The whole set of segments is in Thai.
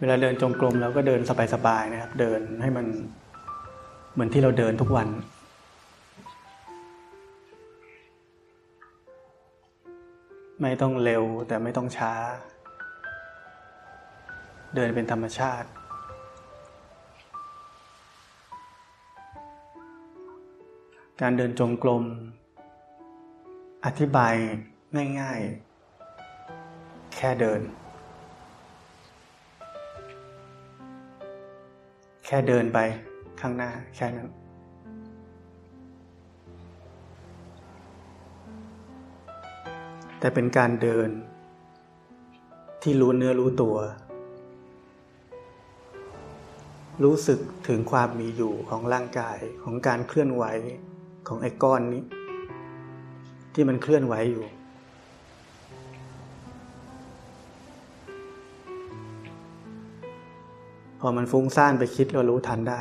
เวลาเดินจงกรมเราก็เดินสบายๆนะครับ เดินให้มันเหมือนที่เราเดินทุกวัน ไม่ต้องเร็วแต่ไม่ต้องช้า เดินเป็นธรรมชาติการเดินจงกรมอธิบายง่ายๆ แค่เดิน ค่เดินไปข้างหน้าแค่นั้นแต่เป็นการเดิน ที่รู้เนื้อรู้ตัว รู้สึกถึงความมีอยู่ของร่างกายของการเคลื่อนไหวของไอ้ก้อนนี้ ที่มันเคลื่อนไหวอยู่ พอมันฟุ้งซ่านไปคิดเรารู้ทันได้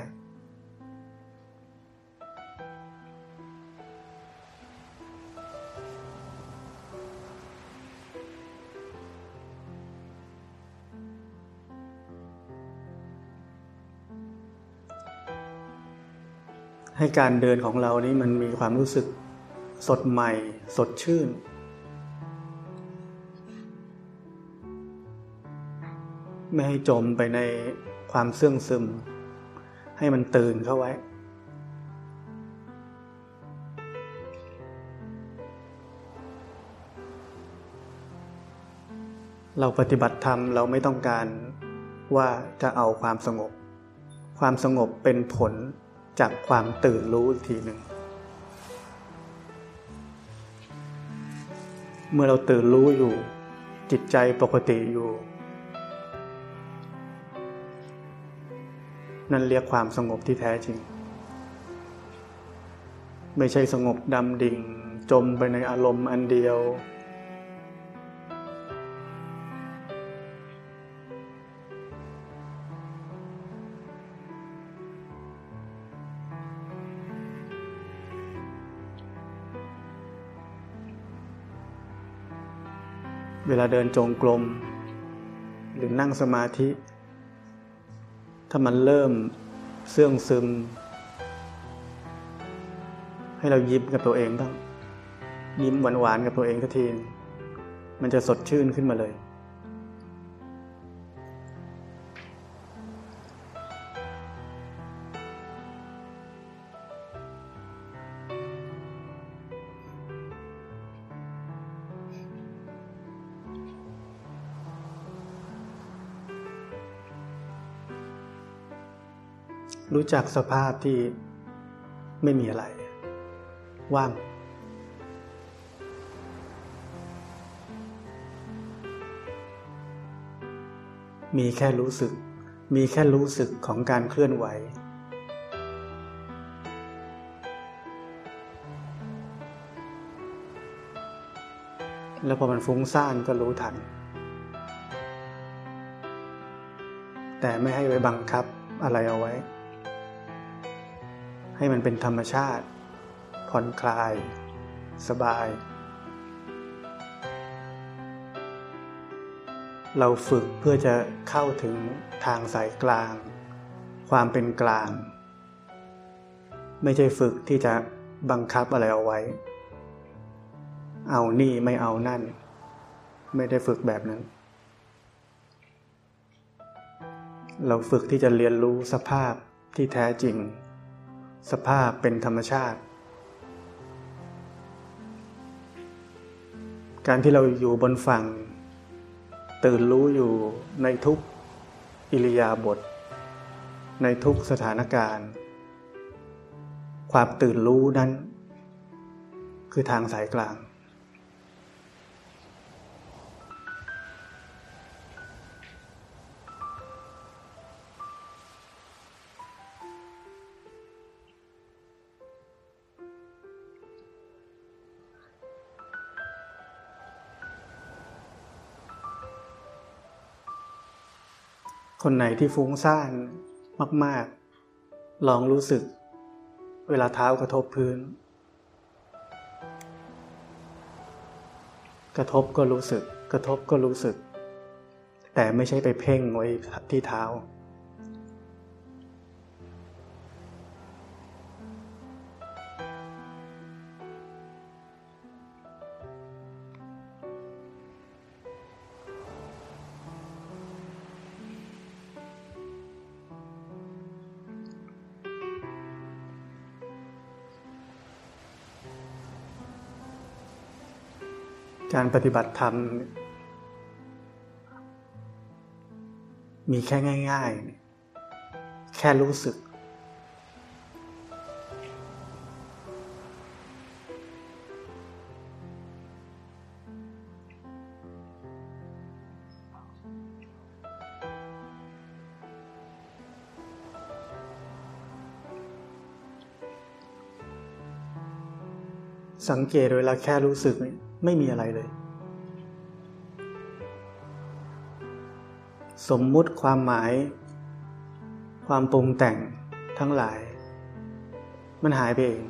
ให้การเดินของเรานี้มันมีความรู้สึกสดใหม่ สดชื่นไม่ให้จมไปใน ความเสื่องซึม ให้มันตื่นเข้าไว้ เราปฏิบัติธรรมเราไม่ต้องการว่าจะเอาความสงบ ความสงบเป็นผลจากความตื่นรู้อีกทีหนึ่ง เมื่อเราตื่นรู้อยู่จิตใจปกติอยู่ นั่นเรียกความสงบที่แท้จริง ไม่ใช่สงบดำดิ่ง จมไปในอารมณ์อันเดียว เวลาเดินจงกรมหรือนั่งสมาธิ ถ้ามันเริ่มเสื่องซึม ให้เรายิ้มกับตัวเองบ้าง ยิ้มหวานๆกับตัวเองสักที มันจะสดชื่นขึ้นมาเลย รู้จักสภาพที่ไม่มีอะไร ว่าง มีแค่รู้สึก มีแค่รู้สึกของการเคลื่อนไหว แล้วพอมันฟุ้งซ่านก็รู้ทัน แต่ไม่ให้ไปบังคับอะไรเอาไว้ ให้มันเป็นธรรมชาติ ผ่อนคลาย สบาย เราฝึกเพื่อจะเข้าถึงทางสายกลาง ความเป็นกลาง ไม่ใช่ฝึกที่จะบังคับอะไรเอาไว้ เอานี่ไม่เอานั่น ไม่ได้ฝึกแบบนั้น เราฝึกที่จะเรียนรู้สภาพที่แท้จริง สภาพเป็นธรรมชาติ การที่เราอยู่บนฝั่ง ตื่นรู้อยู่ในทุกอิริยาบถในทุกสถานการณ์ ความตื่นรู้นั้น คือทางสายกลาง คนไหนที่ฟุ้งซ่านมาก ๆ ลองรู้สึก เวลาเท้ากระทบพื้น กระทบก็รู้สึก กระทบก็รู้สึก แต่ไม่ใช่ไปเพ่งไว้ที่เท้า การปฏิบัติธรรม มีแค่ง่าย ๆ แค่รู้สึก สังเกตเวลาแค่รู้สึก ไม่มีอะไรเลย สมมุติความหมาย ความปรุงแต่งทั้งหลาย มันหายไปเอง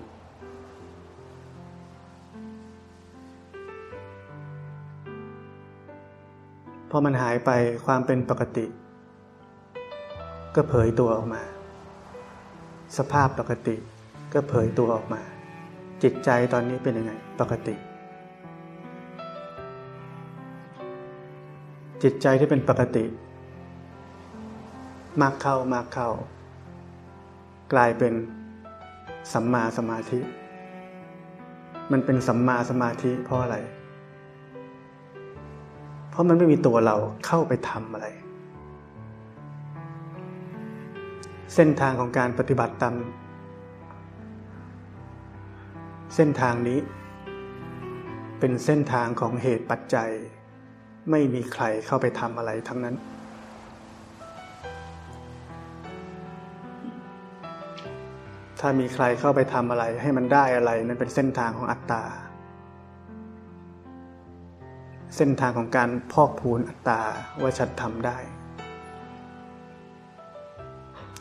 พอมันหายไปความเป็นปกติ ก็เผยตัวออกมา สภาพปกติก็เผยตัวออกมา จิตใจตอนนี้เป็นยังไง ปกติ จิตใจที่เป็นปกติ มากเข้ามากเข้า กลายเป็นสัมมาสมาธิ มันเป็นสัมมาสมาธิเพราะอะไร เพราะมันไม่มีตัวเราเข้าไปทำอะไร เส้นทางของการปฏิบัติตามเส้นทางนี้ เป็นเส้นทางของเหตุปัจจัย ไม่มีใครเข้าไปทำอะไรทั้งนั้น ถ้ามีใครเข้าไปทำอะไรให้มันได้อะไรนั่นเป็นเส้นทางของอัตตา เส้นทางของการพอกพูนอัตตาว่าฉันทำได้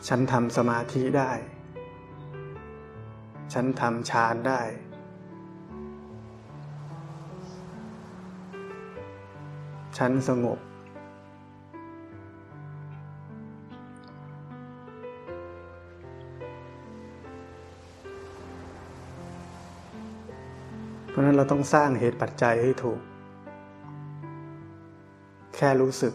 ฉันทำสมาธิได้ ฉันทำฌานได้ ฉันสงบ เพราะนั้นเราต้องสร้างเหตุปัจจัยให้ถูก แค่รู้สึก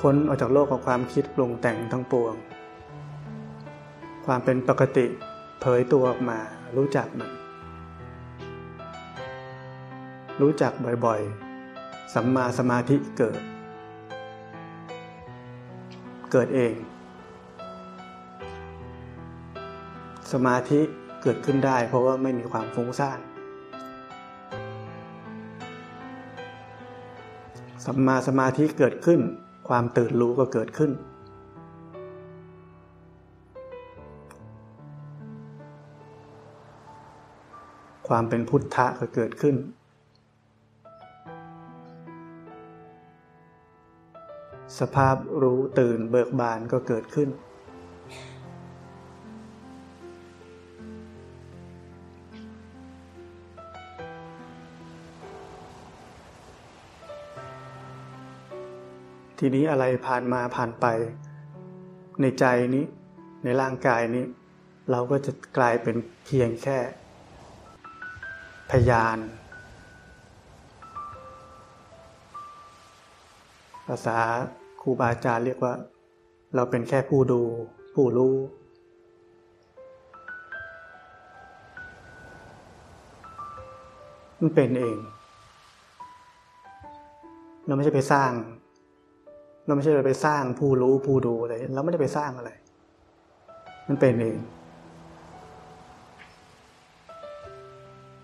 พ้นออกจากโลกของความคิดปรุงแต่งทั้งปวง ความเป็นปกติเผยตัวออกมารู้จักมันรู้จักบ่อยๆ สัมมาสมาธิเกิด เกิดเอง สมาธิเกิดขึ้นได้ เพราะว่าไม่มีความฟุ้งซ่านสัมมาสมาธิเกิดขึ้น ความตื่นรู้ก็เกิดขึ้น ความเป็นพุทธะก็เกิดขึ้น สภาพรู้ตื่นเบิกบานก็เกิดขึ้น ทีนี้อะไรผ่านมาผ่านไป ในใจนี้ในร่างกายนี้ เราก็จะกลายเป็นเพียงแค่ พยานภาษา ครูบาอาจารย์เรียกว่า เราเป็นแค่ผู้ดู ผู้รู้มันเป็นเอง เราไม่ใช่ไปสร้าง เราไม่ใช่ไปสร้างผู้รู้ผู้ดูอะไรเราไม่ได้ไปสร้างอะไร มันเป็นเอง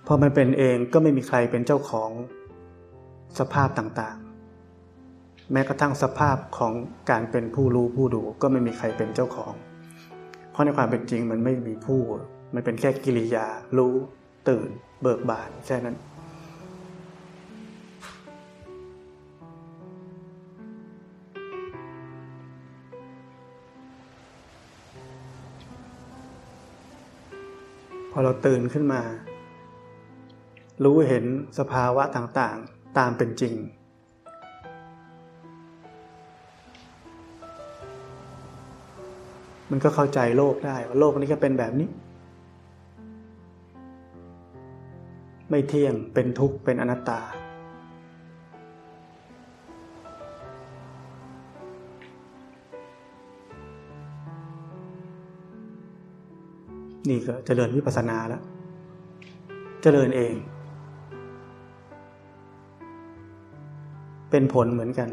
พอมันเป็นเองก็ไม่มีใครเป็นเจ้าของสภาพต่าง แม้กระทั่งสภาพของการเป็นผู้รู้ผู้ดูก็ไม่มีใครเป็นเจ้าของ เพราะในความเป็นจริงมันไม่มีผู้ มันเป็นแค่กิริยา รู้ ตื่น เบิกบานแค่นั้น พอเราตื่นขึ้นมา รู้เห็นสภาวะต่างๆ ตามเป็นจริง มันก็เข้าใจโลกได้ว่าโลกนี้ก็เป็นแบบนี้ ไม่เที่ยงเป็นทุกข์เป็นอนัตตา นี่ก็เจริญวิปัสสนาแล้วเจริญเอง เป็นผลเหมือนกัน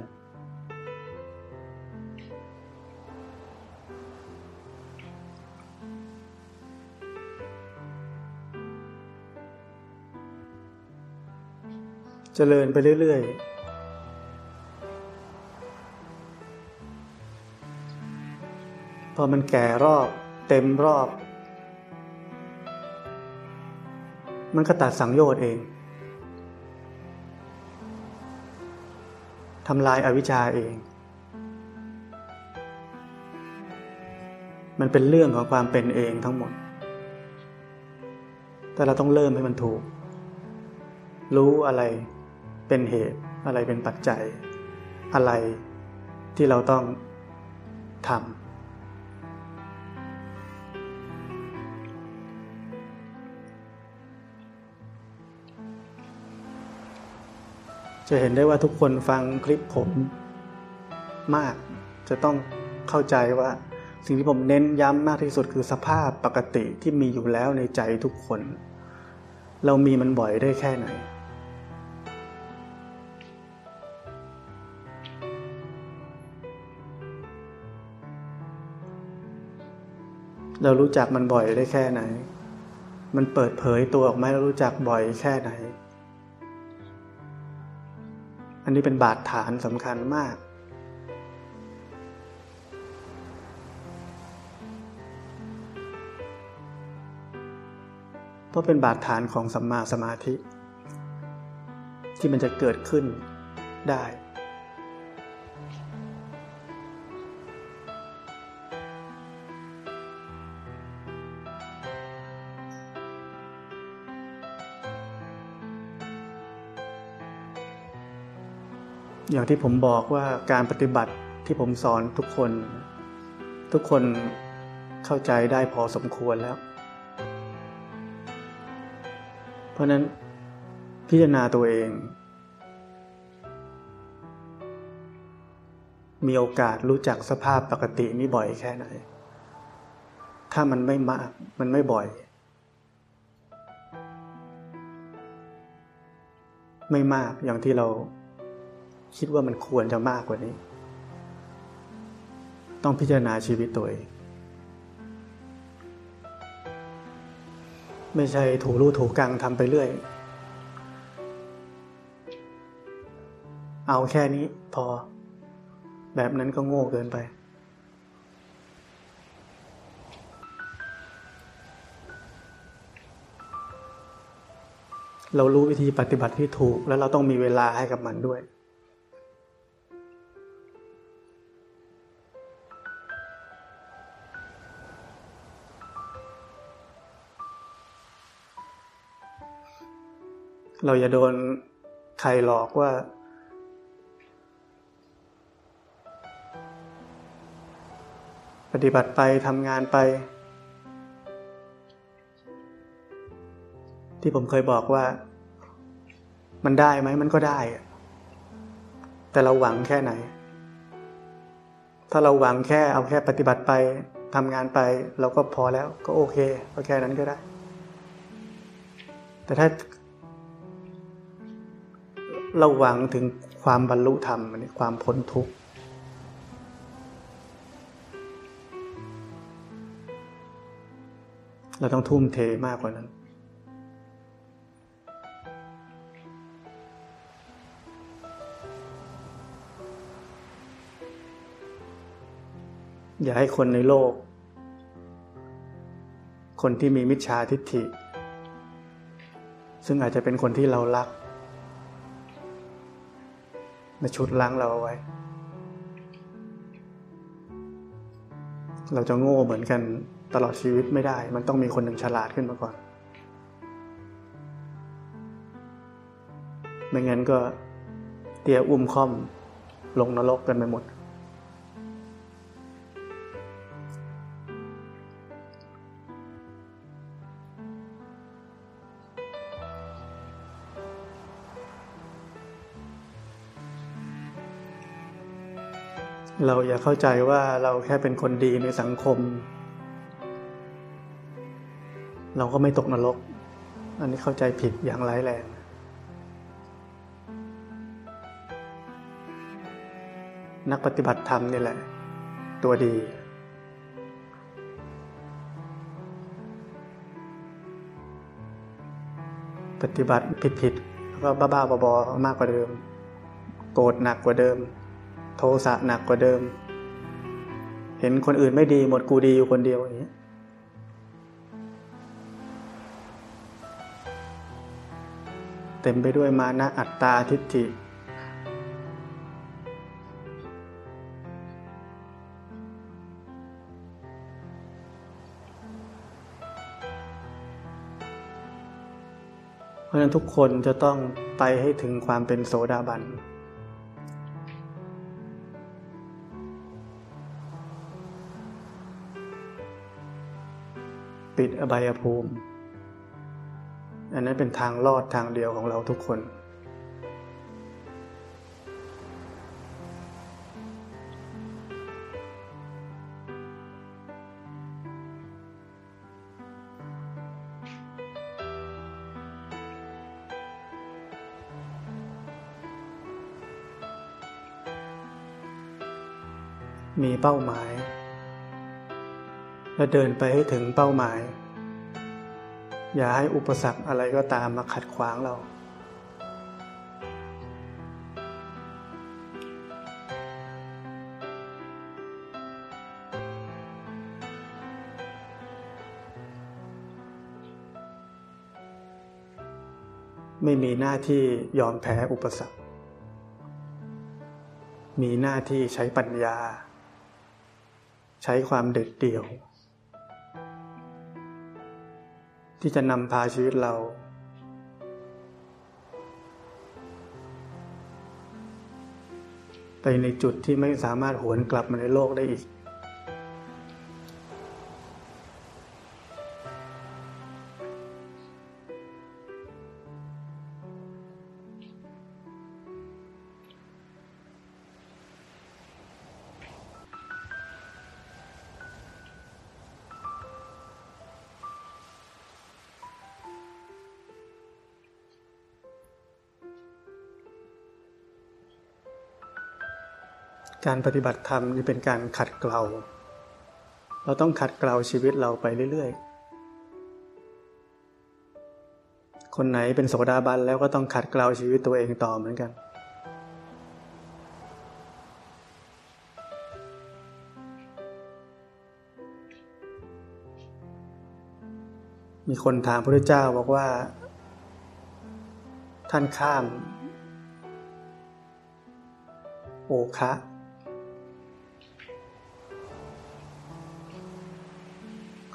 เจริญไปเรื่อย ๆพอมันแก่รอบเต็มรอบ มันก็ตัดสังโยชน์เองทำลายอาวิชชาเอง มันเป็นเรื่องของความเป็นเองทั้งหมด แต่เราต้องเริ่มให้มันถูก รู้อะไร เป็นเหตุ อะไรเป็นปัจจัย อะไรที่เราต้องทำจะเห็นได้ว่าทุกคนฟังคลิปผมมาก จะต้องเข้าใจว่าสิ่งที่ผมเน้นย้ำมากที่สุดคือสภาพปกติที่มีอยู่แล้วในใจทุกคน เรามีมันบ่อยได้แค่ไหน เรารู้จักมันบ่อยได้แค่ไหน มันเปิดเผยตัวออกมาเรารู้จักบ่อยแค่ไหน อันนี้เป็นบาดฐานสำคัญมาก เพราะเป็นบาดฐานของสัมมาสมาธิ ที่มันจะเกิดขึ้นได้ อย่างที่ผมบอกว่าการปฏิบัติที่ผมสอนทุกคน ทุกคนเข้าใจได้พอสมควรแล้ว เพราะนั้นพิจารณาตัวเอง มีโอกาสรู้จักสภาพปกตินี้บ่อยแค่ไหน ถ้ามันไม่มากมันไม่บ่อย ไม่มากอย่างที่เรา คิดว่ามันควรจะมากกว่านี้ ต้องพิจารณาชีวิตตัวเองไม่ใช่ถูรูถูกังทำไปเรื่อย เอาแค่นี้พอ แบบนั้นก็โง่เกินไป เรารู้วิธีปฏิบัติที่ถูกแล้วเราต้องมีเวลาให้กับมันด้วย เราอย่าโดนใครหลอกว่า ปฏิบัติไปทำงานไป ที่ผมเคยบอกว่า มันได้ไหมมันก็ได้ แต่เราหวังแค่ไหน ถ้าเราหวังแค่เอาแค่ปฏิบัติไปทำงานไป เราก็พอแล้วก็โอเคก็แค่นั้นก็ได้ แต่ถ้า เราหวังถึงความบรรลุธรรมนความพ้นทุกข์เราต้องทุ่มเทมากกว่านั้น อย่าให้คนในโลก คนที่มีมิจฉาทิฏฐิ ซึ่งอาจจะเป็นคนที่เรารัก มาชุดล้างเราเอาไว้ เราจะโง่เหมือนกันตลอดชีวิตไม่ได้ มันต้องมีคนหนึ่งฉลาดขึ้นมาก่อนไม่งั้นก็เตียอุ้มค่อมลงนรกกันไปหมด เราอย่าเข้าใจว่าเราแค่เป็นคนดีในสังคม เราก็ไม่ตกนรก อันนี้เข้าใจผิดอย่างร้ายแรงนักปฏิบัติธรรมนี่แหละ ตัวดี ปฏิบัติผิดๆก็บ้าๆบอๆมากกว่าเดิม โกรธหนักกว่าเดิม โทสะหนักกว่าเดิม เห็นคนอื่นไม่ดีหมดกูดีอยู่คนเดียวอย่างนี้เต็มไปด้วยมานะอัตตาทิฏฐิ เพราะฉะนั้นทุกคนจะต้องไปให้ถึงความเป็นโสดาบัน ปิดอบายภูมิ อันนั้นเป็นทางรอดทางเดียวของเราทุกคน มีเป้าหมาย และเดินไปให้ถึงเป้าหมาย อย่าให้อุปสรรคอะไรก็ตามมาขัดขวางเราไม่มีหน้าที่ยอมแพ้อุปสรรค มีหน้าที่ใช้ปัญญา ใช้ความเด็ดเดี่ยว ที่จะนำพาชีวิตเรา ไปในจุดที่ไม่สามารถหวนกลับมาในโลกได้อีก การปฏิบัติธรรมนี่เป็นการขัดเกลา เราต้องขัดเกลาชีวิตเราไปเรื่อยๆ คนไหนเป็นโสดาบันแล้วก็ต้องขัดเกลาชีวิตตัวเองต่อเหมือนกัน มีคนถามพระเจ้าบอกว่า ท่านข้าม โอคะ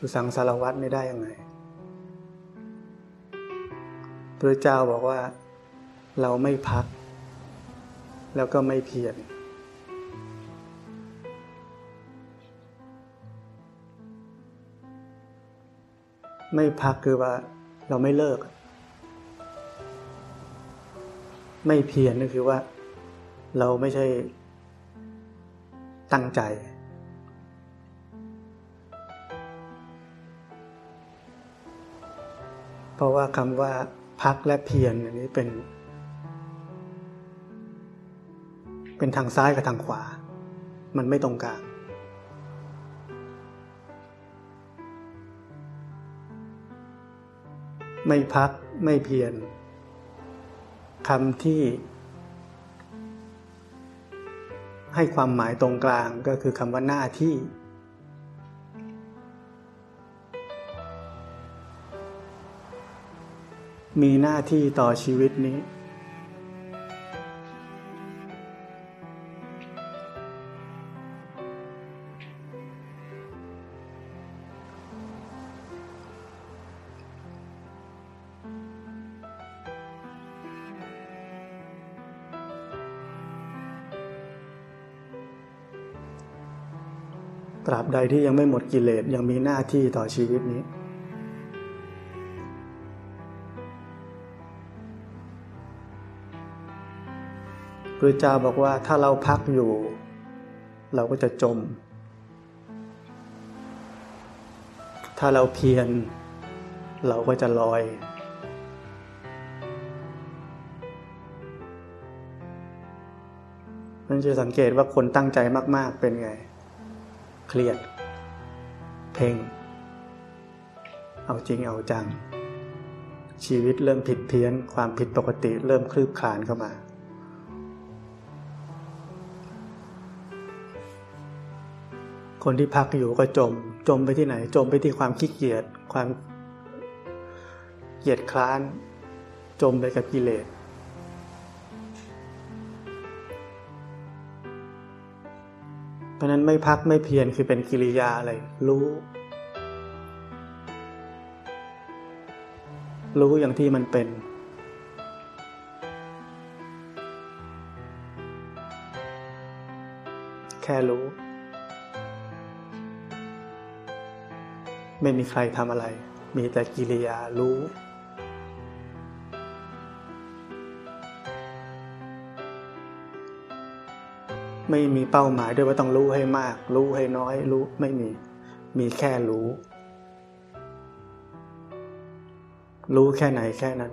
คือสังสารวัตรไม่ได้ยังไงพระเจ้าบอกว่าเราไม่พัก แล้วก็ไม่เพียรไม่พักคือว่าเราไม่เลิก ไม่เพียรนี่คือว่า เราไม่ใช่ตั้งใจ เพราะว่าคำว่าพักและเพียรอันนี้เป็น เป็นทางซ้ายกับทางขวา มันไม่ตรงกลางไม่พักไม่เพียรคำที่ ให้ความหมายตรงกลางก็คือคำว่าหน้าที่ มีหน้าที่ต่อชีวิตนี้ ตราบใดที่ยังไม่หมดกิเลสยังมีหน้าที่ต่อชีวิตนี้ พระเจ้าบอกว่าถ้าเราพักอยู่ เราก็จะจม ถ้าเราเพียรเราก็จะลอย มันจะสังเกตว่าคนตั้งใจมากๆเป็นไง เครียด เพ่ง เอาจริงเอาจัง ชีวิตเริ่มผิดเพี้ยน ความผิดปกติเริ่มคลืบคลานเข้ามา คนที่พักอยู่ก็จม จมไปที่ไหน จมไปที่ความขี้เกียจความเกียจคร้าน จมไปกับกิเลสเพราะนั้นไม่พักไม่เพียรคือเป็นกิริยาอะไร รู้ รู้อย่างที่มันเป็น แค่รู้ ไม่มีใครทำอะไร มีแต่กิริยารู้ ไม่มีเป้าหมายด้วยว่าต้องรู้ให้มาก รู้ให้น้อย รู้ไม่มี มีแค่รู้ รู้แค่ไหนแค่นั้น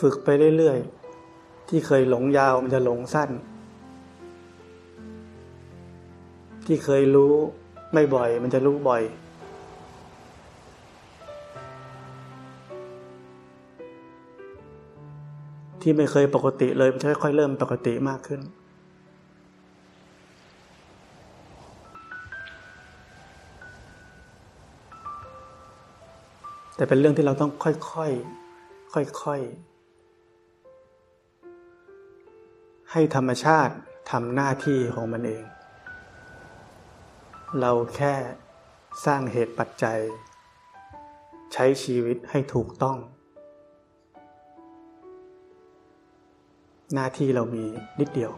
ฝึกไปเรื่อยๆ ที่เคยหลงยาวมันจะหลงสั้น ที่เคยรู้ไม่บ่อยมันจะรู้บ่อย ที่ไม่เคยปกติเลยมันจะค่อยๆเริ่มปกติมากขึ้น แต่เป็นเรื่องที่เราต้องค่อยๆค่อยๆ ให้ธรรมชาติทำหน้าที่ของมันเอง เราแค่สร้างเหตุปัจจัย ใช้ชีวิตให้ถูกต้อง หน้าที่เรามีนิดเดียว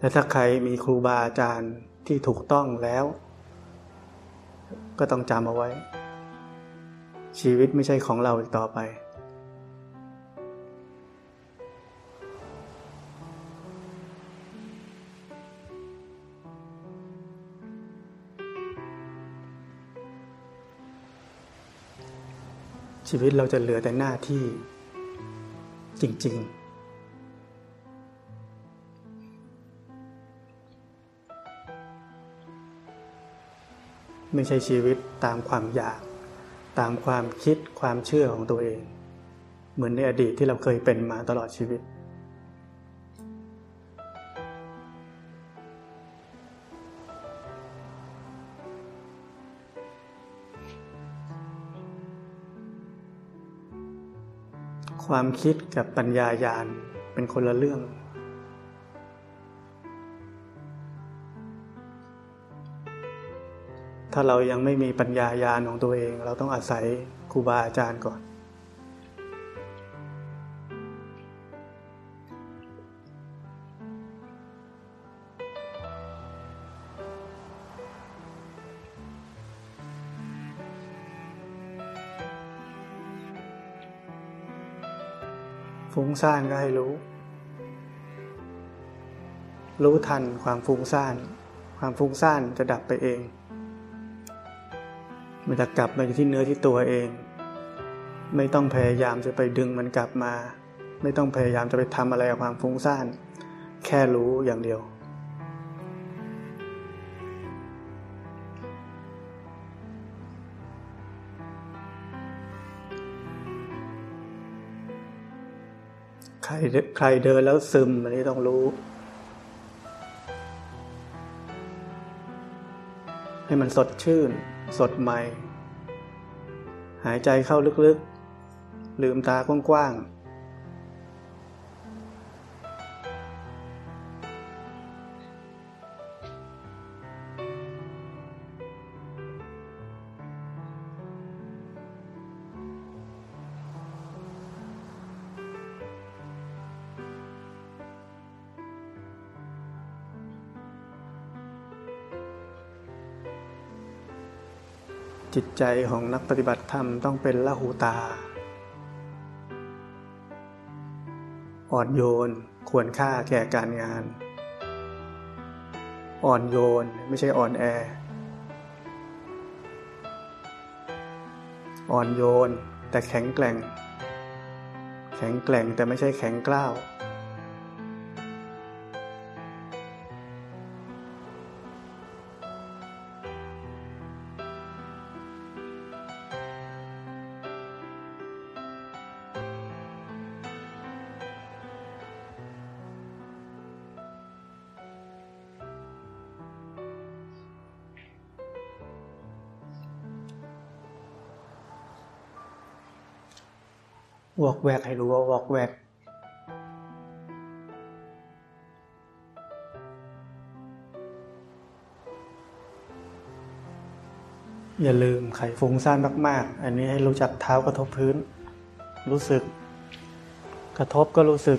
และถ้าใครมีครูบาอาจารย์ที่ถูกต้องแล้ว ก็ต้องจำเอาไว้ ชีวิตไม่ใช่ของเราอีกต่อไป ชีวิตเราจะเหลือแต่หน้าที่จริง ๆไม่ใช่ชีวิตตามความอยาก ตามความคิดความเชื่อของตัวเอง เหมือนในอดีตที่เราเคยเป็นมาตลอดชีวิต ความคิดกับปัญญายาณเป็นคนละเรื่อง ถ้าเรายังไม่มีปัญญายาณของตัวเอง เราต้องอาศัยครูบาอาจารย์ก่อนฟุ้งซ่านก็ให้รู้ รู้ทันความฟุ้งซ่าน ความฟุ้งซ่านจะดับไปเอง มันจะกลับมาที่เนื้อที่ตัวเอง ไม่ต้องพยายามจะไปดึงมันกลับมา ไม่ต้องพยายามจะไปทำอะไรกับความฟุ้งซ่าน แค่รู้อย่างเดียว ใครใครเดินแล้วซึมอันนี้ต้องรู้ ให้มันสดชื่น สดใหม่ หายใจเข้าลึกๆ ลืมตากว้างๆ จิตใจของนักปฏิบัติธรรมต้องเป็นละหูตา อ่อนโยนควรค่าแก่การงาน อ่อนโยนไม่ใช่อ่อนแอ อ่อนโยนแต่แข็งแกร่ง แข็งแกร่งแต่ไม่ใช่แข็งกล้าว แวกให้รู้ว่าวอกแวก อย่าลืมไขฟุ้งซ่านมาก ๆ อันนี้ให้รู้จักเท้ากระทบพื้น รู้สึก กระทบก็รู้สึก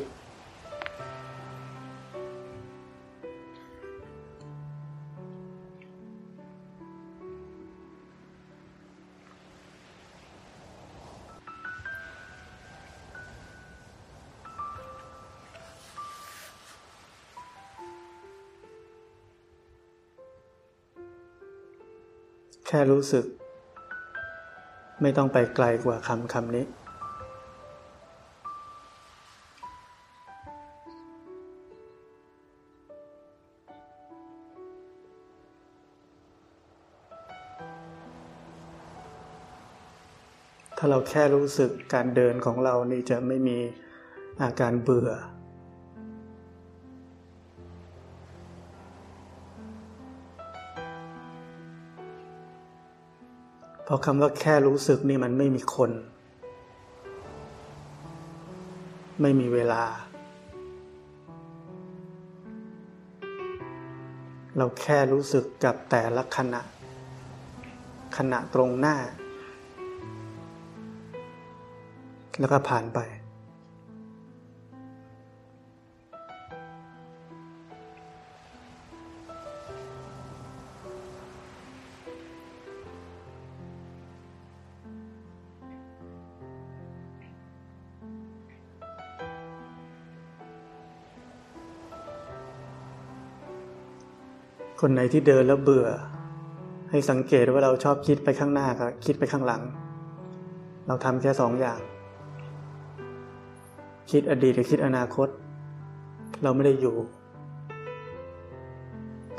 แค่รู้สึก ไม่ต้องไปไกลกว่าคำคำนี้ ถ้าเราแค่รู้สึกการเดินของเรานี่จะไม่มีอาการเบื่อ เพราะคำว่าแค่รู้สึกนี่มันไม่มีคน ไม่มีเวลา เราแค่รู้สึกกับแต่ละขณะ ขณะตรงหน้า แล้วก็ผ่านไป คนไหนที่เดินแล้วเบื่อ ให้สังเกตว่าเราชอบคิดไปข้างหน้ากับคิดไปข้างหลัง เราทำแค่สองอย่าง คิดอดีตกับคิดอนาคต เราไม่ได้อยู่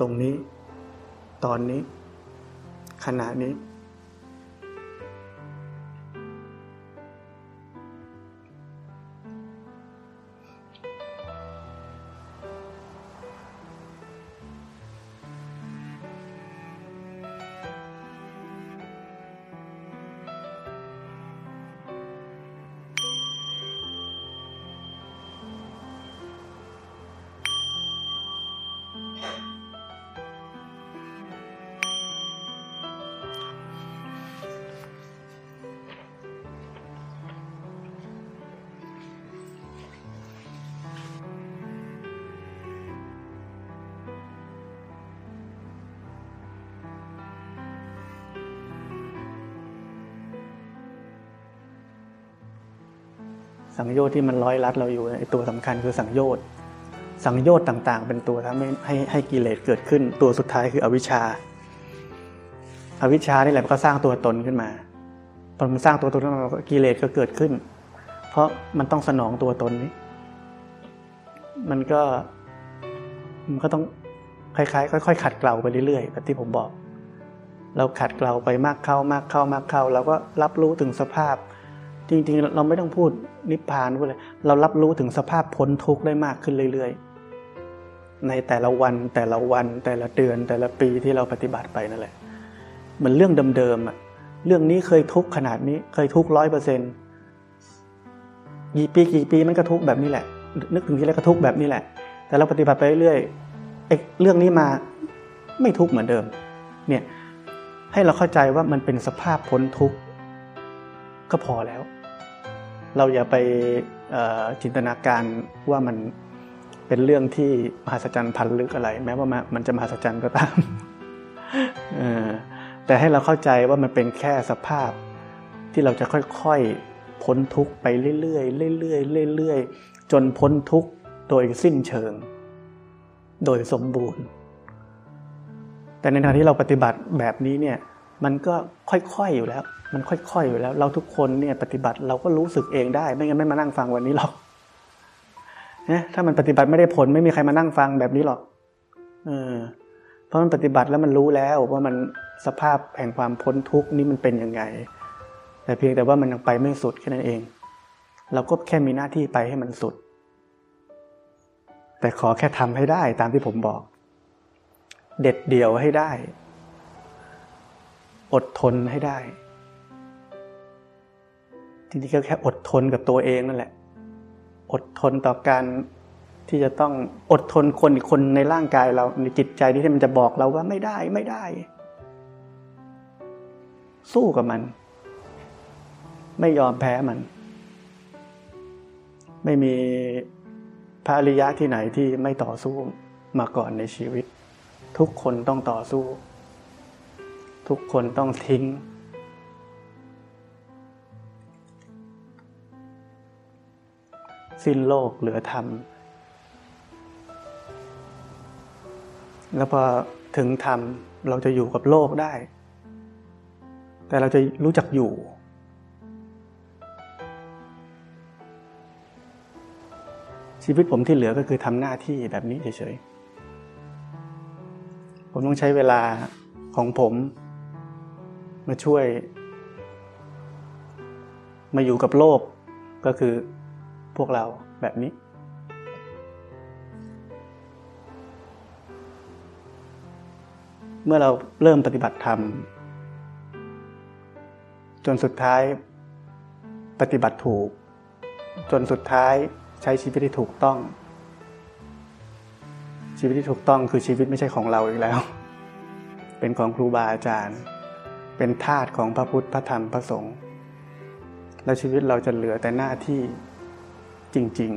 ตรงนี้ ตอนนี้ ขณะนี้ ชน์ที่มันร้อยรัดเราอยู่ไอตัวสำคัญคือสังโยชน์สังโยชน์ต่างๆ เป็นตัวทำให้ให้ให้กิเลสเกิดขึ้น ตัวสุดท้ายคืออวิชชา อวิชชานี่แหละมันก็สร้างตัวตนขึ้นมาพอมันสร้างตัวตนขึ้นมากิเลสก็เกิดขึ้น เพราะมันต้องสนองตัวตนนี้ มันก็มันก็ต้องคล้ายๆค่อยๆขัดเกลาไปเรื่อยๆแบบที่ผมบอก เราขัดเกลาไปมากเข้ามากเข้ามากเข้าเราก็รับรู้ถึงสภาพ จริงๆ เราไม่ต้องพูดนิพพานพูดเลยเรารับรู้ถึงสภาพพ้นทุกข์ได้มากขึ้นเรื่อยๆ ในแต่ละวันแต่ละวันแต่ละเดือนแต่ละปีที่เราปฏิบัติไปนั่นแหละเหมือนเรื่องเดิมๆอะเรื่องนี้เคยทุกข์ขนาดนี้เคยทุกข์ร้อยเปอร์เซ็นต์กี่ปีกี่ปีมันก็ทุกข์แบบนี้แหละ นึกถึงที่แรกก็ทุกข์แบบนี้แหละ แต่เราปฏิบัติไปเรื่อยๆเรื่องนี้มาไม่ทุกข์เหมือนเดิม เนี่ยให้เราเข้าใจว่ามันเป็นสภาพพ้นทุกข์ก็พอแล้ว เราอย่าไปจินตนาการว่ามันเป็นเรื่องที่มหัศจรรย์พันลึกอะไร แม้ว่ามันจะมหัศจรรย์ก็ตามแต่ให้เราเข้าใจว่ามันเป็นแค่สภาพที่เราจะค่อยๆพ้นทุกข์ไปเรื่อยๆเรื่อยๆเรื่อยๆจนพ้นทุกข์โดยสิ้นเชิง โดยสมบูรณ์ แต่ในทางที่เราปฏิบัติแบบนี้เนี่ย มันก็ค่อยๆอยู่แล้ว มันค่อยๆอยู่แล้ว เราทุกคนเนี่ยปฏิบัติเราก็รู้สึกเองได้ ไม่งั้นไม่มานั่งฟังวันนี้หรอกนะถ้ามันปฏิบัติไม่ได้ผลไม่มีใครมานั่งฟังแบบนี้หรอกเออเพราะมันปฏิบัติแล้วมันรู้แล้วว่ามันสภาพแห่งความพ้นทุกข์นี้มันเป็นยังไง แต่เพียงแต่ว่ามันยังไปไม่สุดแค่นั้นเอง เราก็แค่มีหน้าที่ไปให้มันสุด แต่ขอแค่ทำให้ได้ตามที่ผมบอก เด็ดเดี่ยวให้ได้ อดทนให้ได้ จริงๆก็แค่อดทนกับตัวเองนั่นแหละ อดทนต่อการที่จะต้องอดทนคนอีกคนในร่างกายเราในจิตใจที่มันจะบอกเราว่าไม่ได้ไม่ได้ สู้กับมัน ไม่ยอมแพ้มัน ไม่มีพระอริยะที่ไหนที่ไม่ต่อสู้มาก่อนในชีวิต ทุกคนต้องต่อสู้ ทุกคนต้องทิ้ง สิ้นโลกเหลือธรรม แล้วพอถึงธรรมเราจะอยู่กับโลกได้ แต่เราจะรู้จักอยู่ ชีวิตผมที่เหลือก็คือทำหน้าที่แบบนี้เฉยๆ ผมต้องใช้เวลาของผมมาช่วย มาอยู่กับโลกก็คือ พวกเราแบบนี้ เมื่อเราเริ่มปฏิบัติธรรม จนสุดท้ายปฏิบัติถูก จนสุดท้ายใช้ชีวิตที่ถูกต้อง ชีวิตที่ถูกต้องคือชีวิตไม่ใช่ของเราอีกแล้ว เป็นของครูบาอาจารย์ เป็นทาสของพระพุทธพระธรรมพระสงฆ์แล้วชีวิตเราจะเหลือแต่หน้าที่ จริง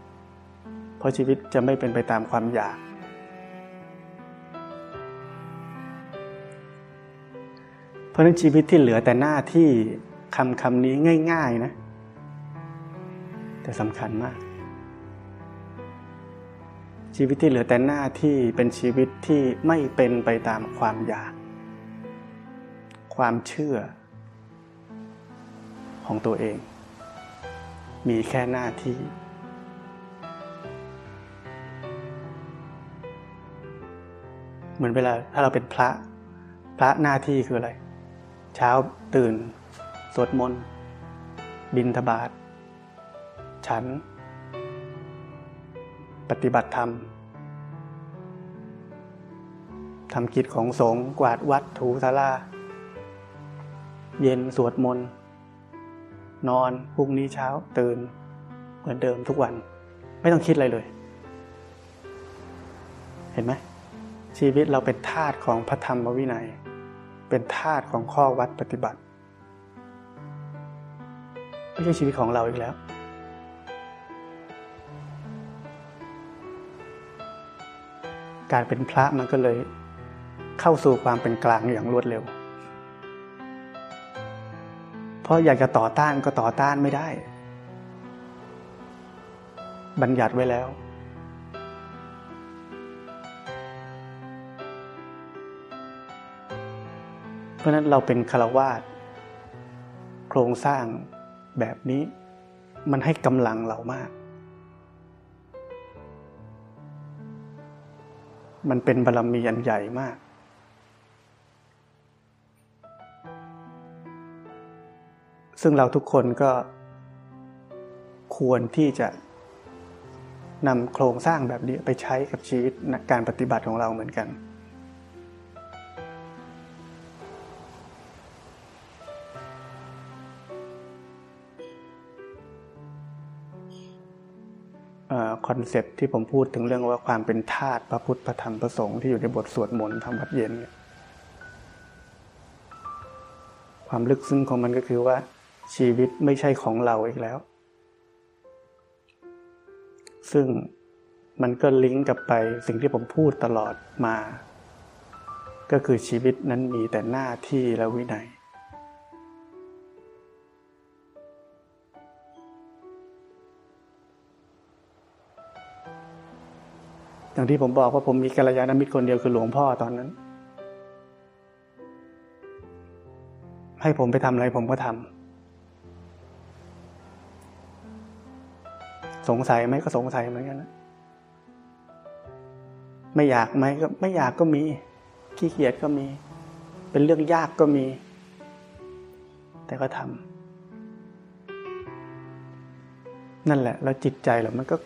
ๆ เพราะชีวิตจะไม่เป็นไปตามความอยาก เพราะนั้นชีวิตที่เหลือแต่หน้าที่คำคำนี้ง่าย ๆ นะ แต่สำคัญมาก ชีวิตที่เหลือแต่หน้าที่เป็นชีวิตที่ไม่เป็นไปตามความอยาก ความเชื่อของตัวเอง มีแค่หน้าที่ เหมือนเวลาถ้าเราเป็นพระ พระหน้าที่คืออะไร เช้าตื่น สวดมนต์ บินทบาท ฉัน ปฏิบัติธรรมทำกิจของสงฆ์กวาดวัดถูสาราเย็นสวดมนต์ นอนพรุ่งนี้เช้าตื่น เหมือนเดิมทุกวัน ไม่ต้องคิดอะไรเลย เห็นไหมชีวิตเราเป็นทาสของพระธรรมวินัย เป็นทาสของข้อวัดปฏิบัติไม่ใช่ชีวิตของเราอีกแล้ว การเป็นพระมันก็เลยเข้าสู่ความเป็นกลางอย่างรวดเร็ว ราะอยากจะต่อต้านก็ต่อต้านไม่ได้ บัญญัติไว้แล้ว เพราะนั้นเราเป็นคารวาสโครงสร้างแบบนี้มันให้กำลังเรามาก มันเป็นบารรมีอันใหญ่มาก ซึ่งเราทุกคนก็ควรที่จะนำโครงสร้างแบบนี้ไปใช้กับชีวิตการปฏิบัติของเราเหมือนกัน คอนเซปที่ผมพูดถึงเรื่องว่าความเป็นธาตุพระพุทธพระธรรมพระสงฆ์ที่อยู่ในบทสวดมนต์ทำวัดเย็นเนี่ยความลึกซึ้งของมันก็คือว่า ชีวิตไม่ใช่ของเราอีกแล้ว ซึ่งมันก็ลิงก์กับไปสิ่งที่ผมพูดตลอดมา ก็คือชีวิตนั้นมีแต่หน้าที่และวินัย อย่างที่ผมบอกว่าผมมีกัลยาณมิตรคนเดียวคือหลวงพ่อตอนนั้น ให้ผมไปทำอะไรผมก็ทำ สงสัยไหมก็สงสัยเหมือนกันนะไม่อยากไหมก็ไม่อยากก็มี ขี้เกียจก็มี เป็นเรื่องยากก็มี แต่ก็ทำนั่นแหละ แล้วจิตใจเรามันก็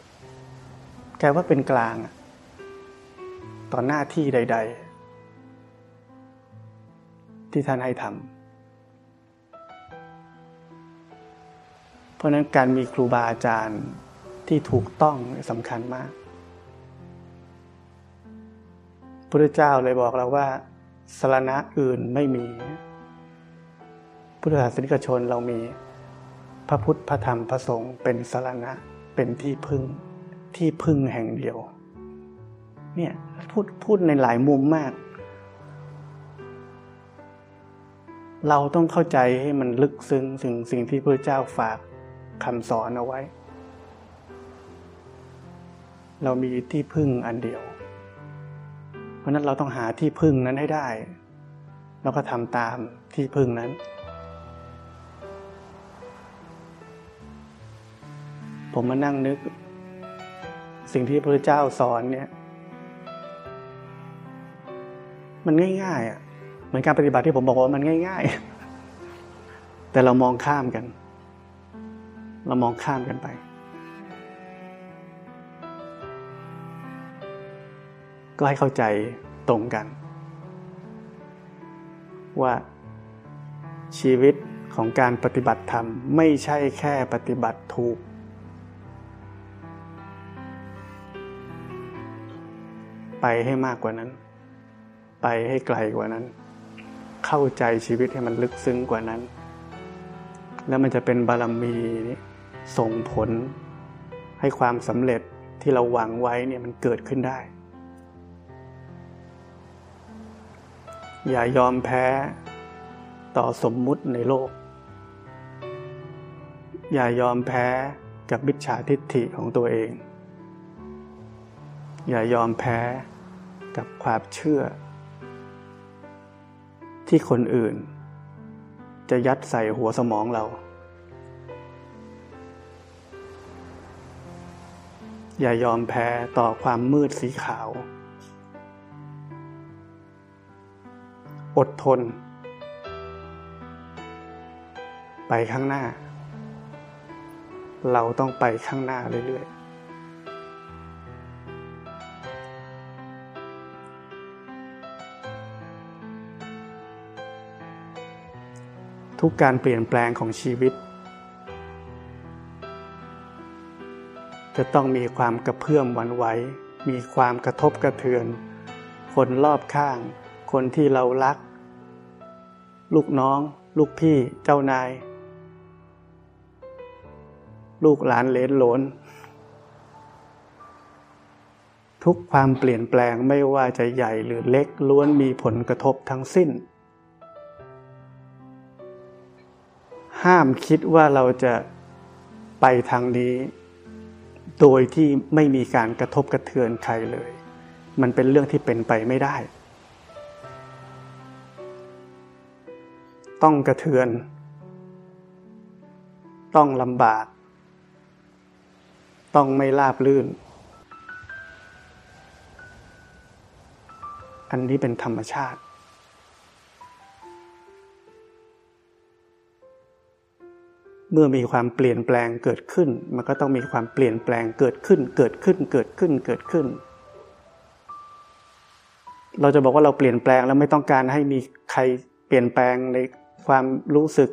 แกว่าเป็นกลางต่อหน้าที่ใด ๆ ที่ท่านให้ทำเพราะนั้นการมีครูบาอาจารย์ ที่ถูกต้องสำคัญมากพระเจ้าเลยบอกเราว่าสารณะอื่นไม่มี พุทธศาสนิกชนเรามีพระพุทธพระธรรมพระสงฆ์เป็นสารณะเป็นที่พึ่งที่พึ่งแห่งเดียว เนี่ยพูดพูดในหลายมุมมาก เราต้องเข้าใจให้มันลึกซึ้งสิ่งสิ่งที่พระเจ้าฝากคำสอนเอาไว้ เรามีที่พึ่งอันเดียว เพราะนั้นเราต้องหาที่พึ่งนั้นให้ได้ แล้วก็ทำตามที่พึ่งนั้น ผมมานั่งนึก สิ่งที่พระเจ้าสอนเนี่ย มันง่ายๆอะเหมือนการปฏิบัติที่ผมบอกว่ามันง่าย ๆ แต่เรามองข้ามกัน เรามองข้ามกันไป ก็ให้เข้าใจตรงกัน ว่าชีวิตของการปฏิบัติธรรมไม่ใช่แค่ปฏิบัติถูก ไปให้มากกว่านั้น ไปให้ไกลกว่านั้น เข้าใจชีวิตให้มันลึกซึ้งกว่านั้น แล้วมันจะเป็นบารมีส่งผลให้ความสำเร็จที่เราหวังไว้เนี่ยมันเกิดขึ้นได้ อย่ายอมแพ้ต่อสมมุติในโลก อย่ายอมแพ้กับมิจฉาทิฏฐิของตัวเอง อย่ายอมแพ้กับความเชื่อ ที่คนอื่น จะยัดใส่หัวสมองเรา อย่ายอมแพ้ต่อความมืดสีขาว อดทน ไปข้างหน้า เราต้องไปข้างหน้าเรื่อยๆทุกการเปลี่ยนแปลงของชีวิต จะต้องมีความกระเพื่อมหวั่นไหว มีความกระทบกระเทือน คนรอบข้าง คนที่เรารัก ลูกน้อง ลูกพี่เจ้านาย ลูกหลานเลนหลน ทุกความเปลี่ยนแปลงไม่ว่าจะใหญ่หรือเล็กล้วนมีผลกระทบทั้งสิ้น ห้ามคิดว่าเราจะไปทางนี้โดยที่ไม่มีการกระทบกระเทือนใครเลย มันเป็นเรื่องที่เป็นไปไม่ได้ ต้องกระเทือน ต้องลำบาก ต้องไม่ราบลื่น อันนี้เป็นธรรมชาติ เมื่อมีความเปลี่ยนแปลงเกิดขึ้น มันก็ต้องมีความเปลี่ยนแปลงเกิดขึ้น เกิดขึ้น เกิดขึ้น เกิดขึ้นเราจะบอกว่าเราเปลี่ยนแปลงแล้วไม่ต้องการให้มีใครเปลี่ยนแปลงใน ความรู้สึก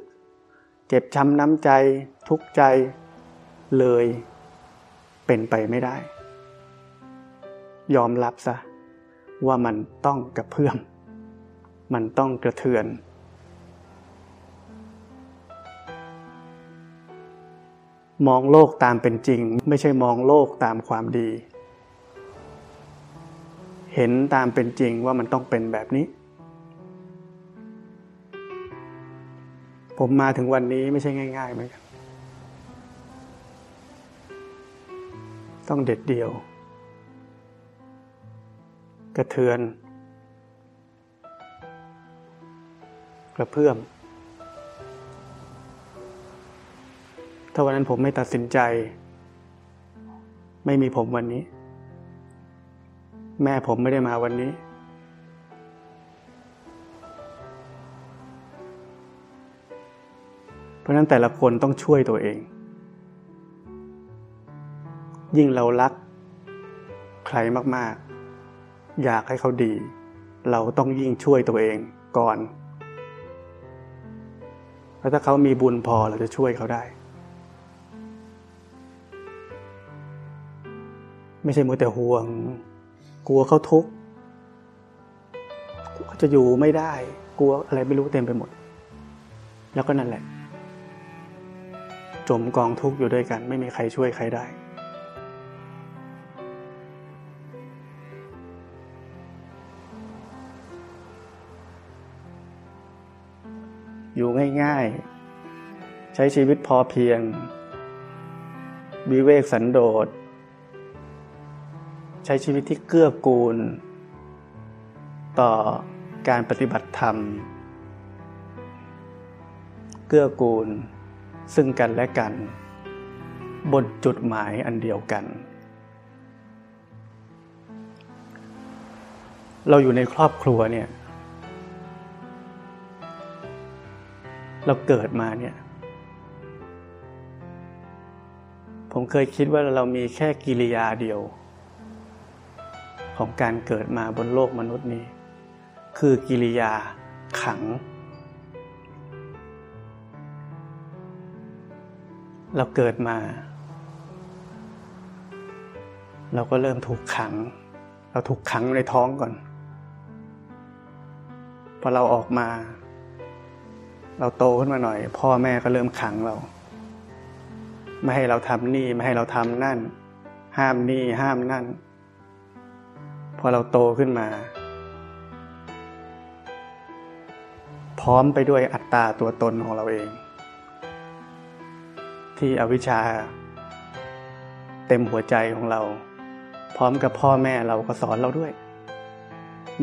เจ็บช้ำน้ำใจ ทุกใจเลยเป็นไปไม่ได้ ยอมรับซะว่ามันต้องกระเพื่อม มันต้องกระเทือน มองโลกตามเป็นจริง ไม่ใช่มองโลกตามความดี เห็นตามเป็นจริงว่ามันต้องเป็นแบบนี้ ผมมาถึงวันนี้ไม่ใช่ง่ายๆเหมือนกัน ต้องเด็ดเดี่ยว กระเทือน กระเพื่อม ถ้าวันนั้นผมไม่ตัดสินใจ ไม่มีผมวันนี้ แม่ผมไม่ได้มาวันนี้ เพราะนั้นแต่ละคนต้องช่วยตัวเอง ยิ่งเรารักใครมากๆ อยากให้เขาดี เราต้องยิ่งช่วยตัวเองก่อนแล้วถ้าเขามีบุญพอเราจะช่วยเขาได้ ไม่ใช่มัวแต่ห่วง กลัวเขาทุกข์จะอยู่ไม่ได้ กลัวอะไรไม่รู้เต็มไปหมด แล้วก็นั่นแหละ จมกองทุกข์อยู่ด้วยกัน ไม่มีใครช่วยใครได้ อยู่ง่ายๆ ใช้ชีวิตพอเพียงวิเวกสันโดษ ใช้ชีวิตที่เกื้อกูล ต่อการปฏิบัติธรรม เกื้อกูล ซึ่งกันและกัน บนจุดหมายอันเดียวกัน เราอยู่ในครอบครัวเนี่ย เราเกิดมาเนี่ย ผมเคยคิดว่าเรามีแค่กิริยาเดียว ของการเกิดมาบนโลกมนุษย์นี้ คือกิริยาขัง เราเกิดมา เราก็เริ่มถูกขัง เราถูกขังในท้องก่อน พอเราออกมา เราโตขึ้นมาหน่อย พ่อแม่ก็เริ่มขังเรา ไม่ให้เราทำนี่ไม่ให้เราทำนั่น ห้ามนี่ห้ามนั่น พอเราโตขึ้นมา พร้อมไปด้วยอัตตาตัวตนของเราเอง ที่อวิชชา เต็มหัวใจของเรา พร้อมกับพ่อแม่เราก็สอนเราด้วย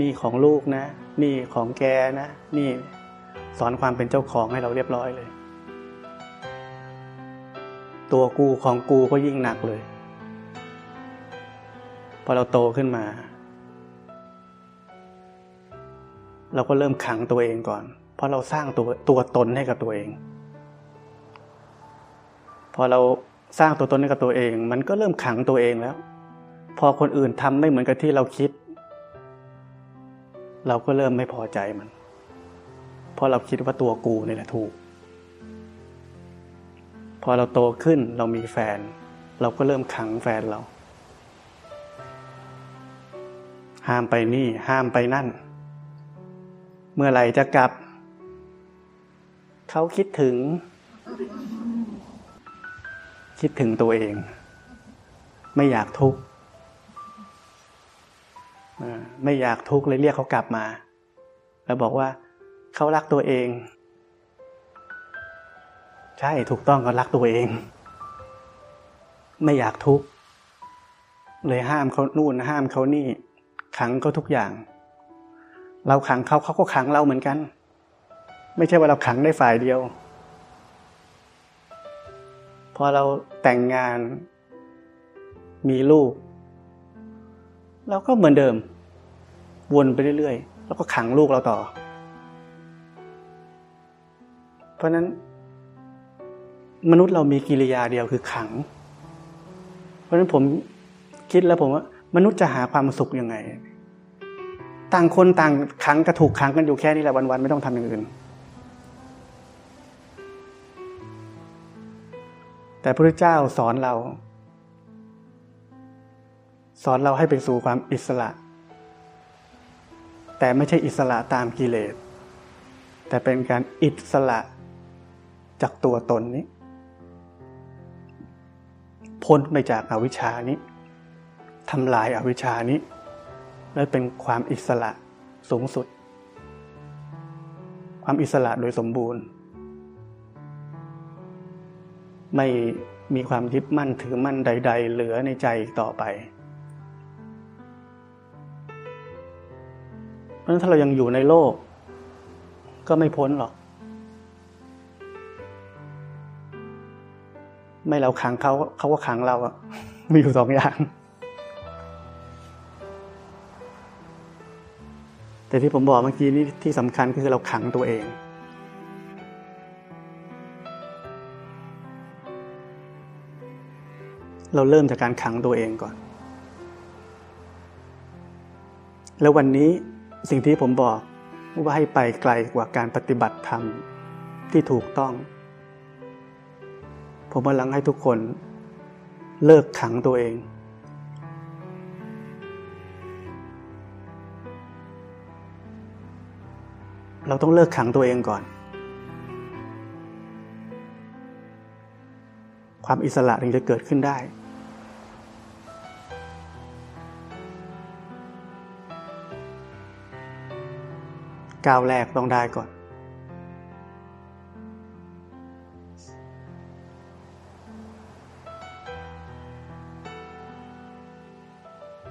นี่ของลูกนะ นี่ของแกนะ นี่สอนความเป็นเจ้าของให้เราเรียบร้อยเลย ตัวกูของกูก็ยิ่งหนักเลย พอเราโตขึ้นมา เราก็เริ่มขังตัวเองก่อน เพราะเราสร้างตัวตัวตนให้กับตัวเอง อเราสร้างตัวตนให้กับตัวเอง มันก็เริ่มขังตัวเองแล้ว พอคนอื่นทำไม่เหมือนกับที่เราคิด เราก็เริ่มไม่พอใจมัน เพราะเราคิดว่าตัวกูนี่แหละถูก พอเราโตขึ้นเรามีแฟน เราก็เริ่มขังแฟนเรา ห้ามไปนี่ห้ามไปนั่น เมื่อไหร่จะกลับ เขาคิดถึง คิดถึงตัวเอง ไม่อยากทุกข์ไม่อยากทุกข์เลยเรียกเขากลับมา แล้วบอกว่าเขารักตัวเอง ใช่ถูกต้องเขารักตัวเอง ไม่อยากทุกข์เลยห้ามเขานู่นห้ามเขานี่ ขังเขาทุกอย่าง เราขังเขาเขาก็ขังเราเหมือนกัน ไม่ใช่ว่าเราขังได้ฝ่ายเดียว พอเราแต่งงาน มีลูก เราก็เหมือนเดิม วนไปเรื่อยๆ แล้วก็ขังลูกเราต่อ เพราะนั้น มนุษย์เรามีกิริยาเดียวคือขัง เพราะนั้นผมคิดแล้วผมว่า มนุษย์จะหาความสุขยังไง ต่างคนต่างขังกระถูกขังกันอยู่แค่นี้แหละวันๆไม่ต้องทำอย่างอื่น แต่พระเจ้าสอนเรา สอนเราให้ไปสู่ความอิสระ แต่ไม่ใช่อิสระตามกิเลส แต่เป็นการอิสระจากตัวตนนี้ พ้นไปจากอาวิชานี้ทำลายอาวิชานี้ และเป็นความอิสระสูงสุด ความอิสระโดยสมบูรณ์ ไม่มีความยึดมั่นถือมั่นใด ๆ เหลือในใจอีกต่อไป เพราะฉะนั้นถ้าเรายังอยู่ในโลก ก็ไม่พ้นหรอก ไม่เราขังเขาเขาก็ขังเราอะมีอยู่สองอย่าง แต่ที่ผมบอกเมื่อกี้นี่ที่สำคัญคือเราขังตัวเอง เราเริ่มจากการขังตัวเองก่อน แล้ววันนี้สิ่งที่ผมบอกว่าให้ไปไกลกว่าการปฏิบัติธรรมที่ถูกต้อง ผมกำลังให้ทุกคนเลิกขังตัวเอง เราต้องเลิกขังตัวเองก่อน ความอิสระถึงจะเกิดขึ้นได้ ก้าวแรกต้องได้ก่อน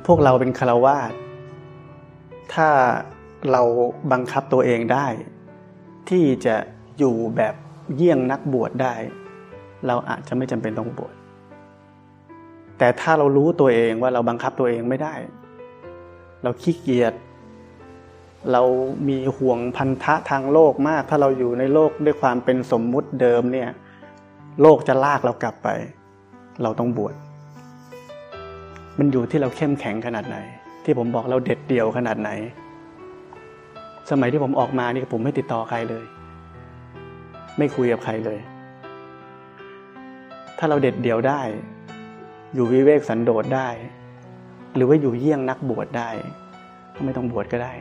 พวกเราเป็นคารวาสถ้าเราบังคับตัวเองได้ ที่จะอยู่แบบเยี่ยงนักบวชได้ เราอาจจะไม่จำเป็นต้องบวชแต่ถ้าเรารู้ตัวเองว่าเราบังคับตัวเองไม่ได้ เราขี้เกียจ เรามีห่วงพันธะทางโลกมาก ถ้าเราอยู่ในโลกด้วยความเป็นสมมุติเดิมเนี่ยโลกจะลากเรากลับไป เราต้องบวชมันอยู่ที่เราเข้มแข็งขนาดไหน ที่ผมบอกเราเด็ดเดี่ยวขนาดไหน สมัยที่ผมออกมานี่ผมไม่ติดต่อใครเลย ไม่คุยกับใครเลย ถ้าเราเด็ดเดี่ยวได้ อยู่วิเวกสันโดษได้ หรือว่าอยู่เยี่ยงนักบวชได้ ไม่ต้องบวชก็ได้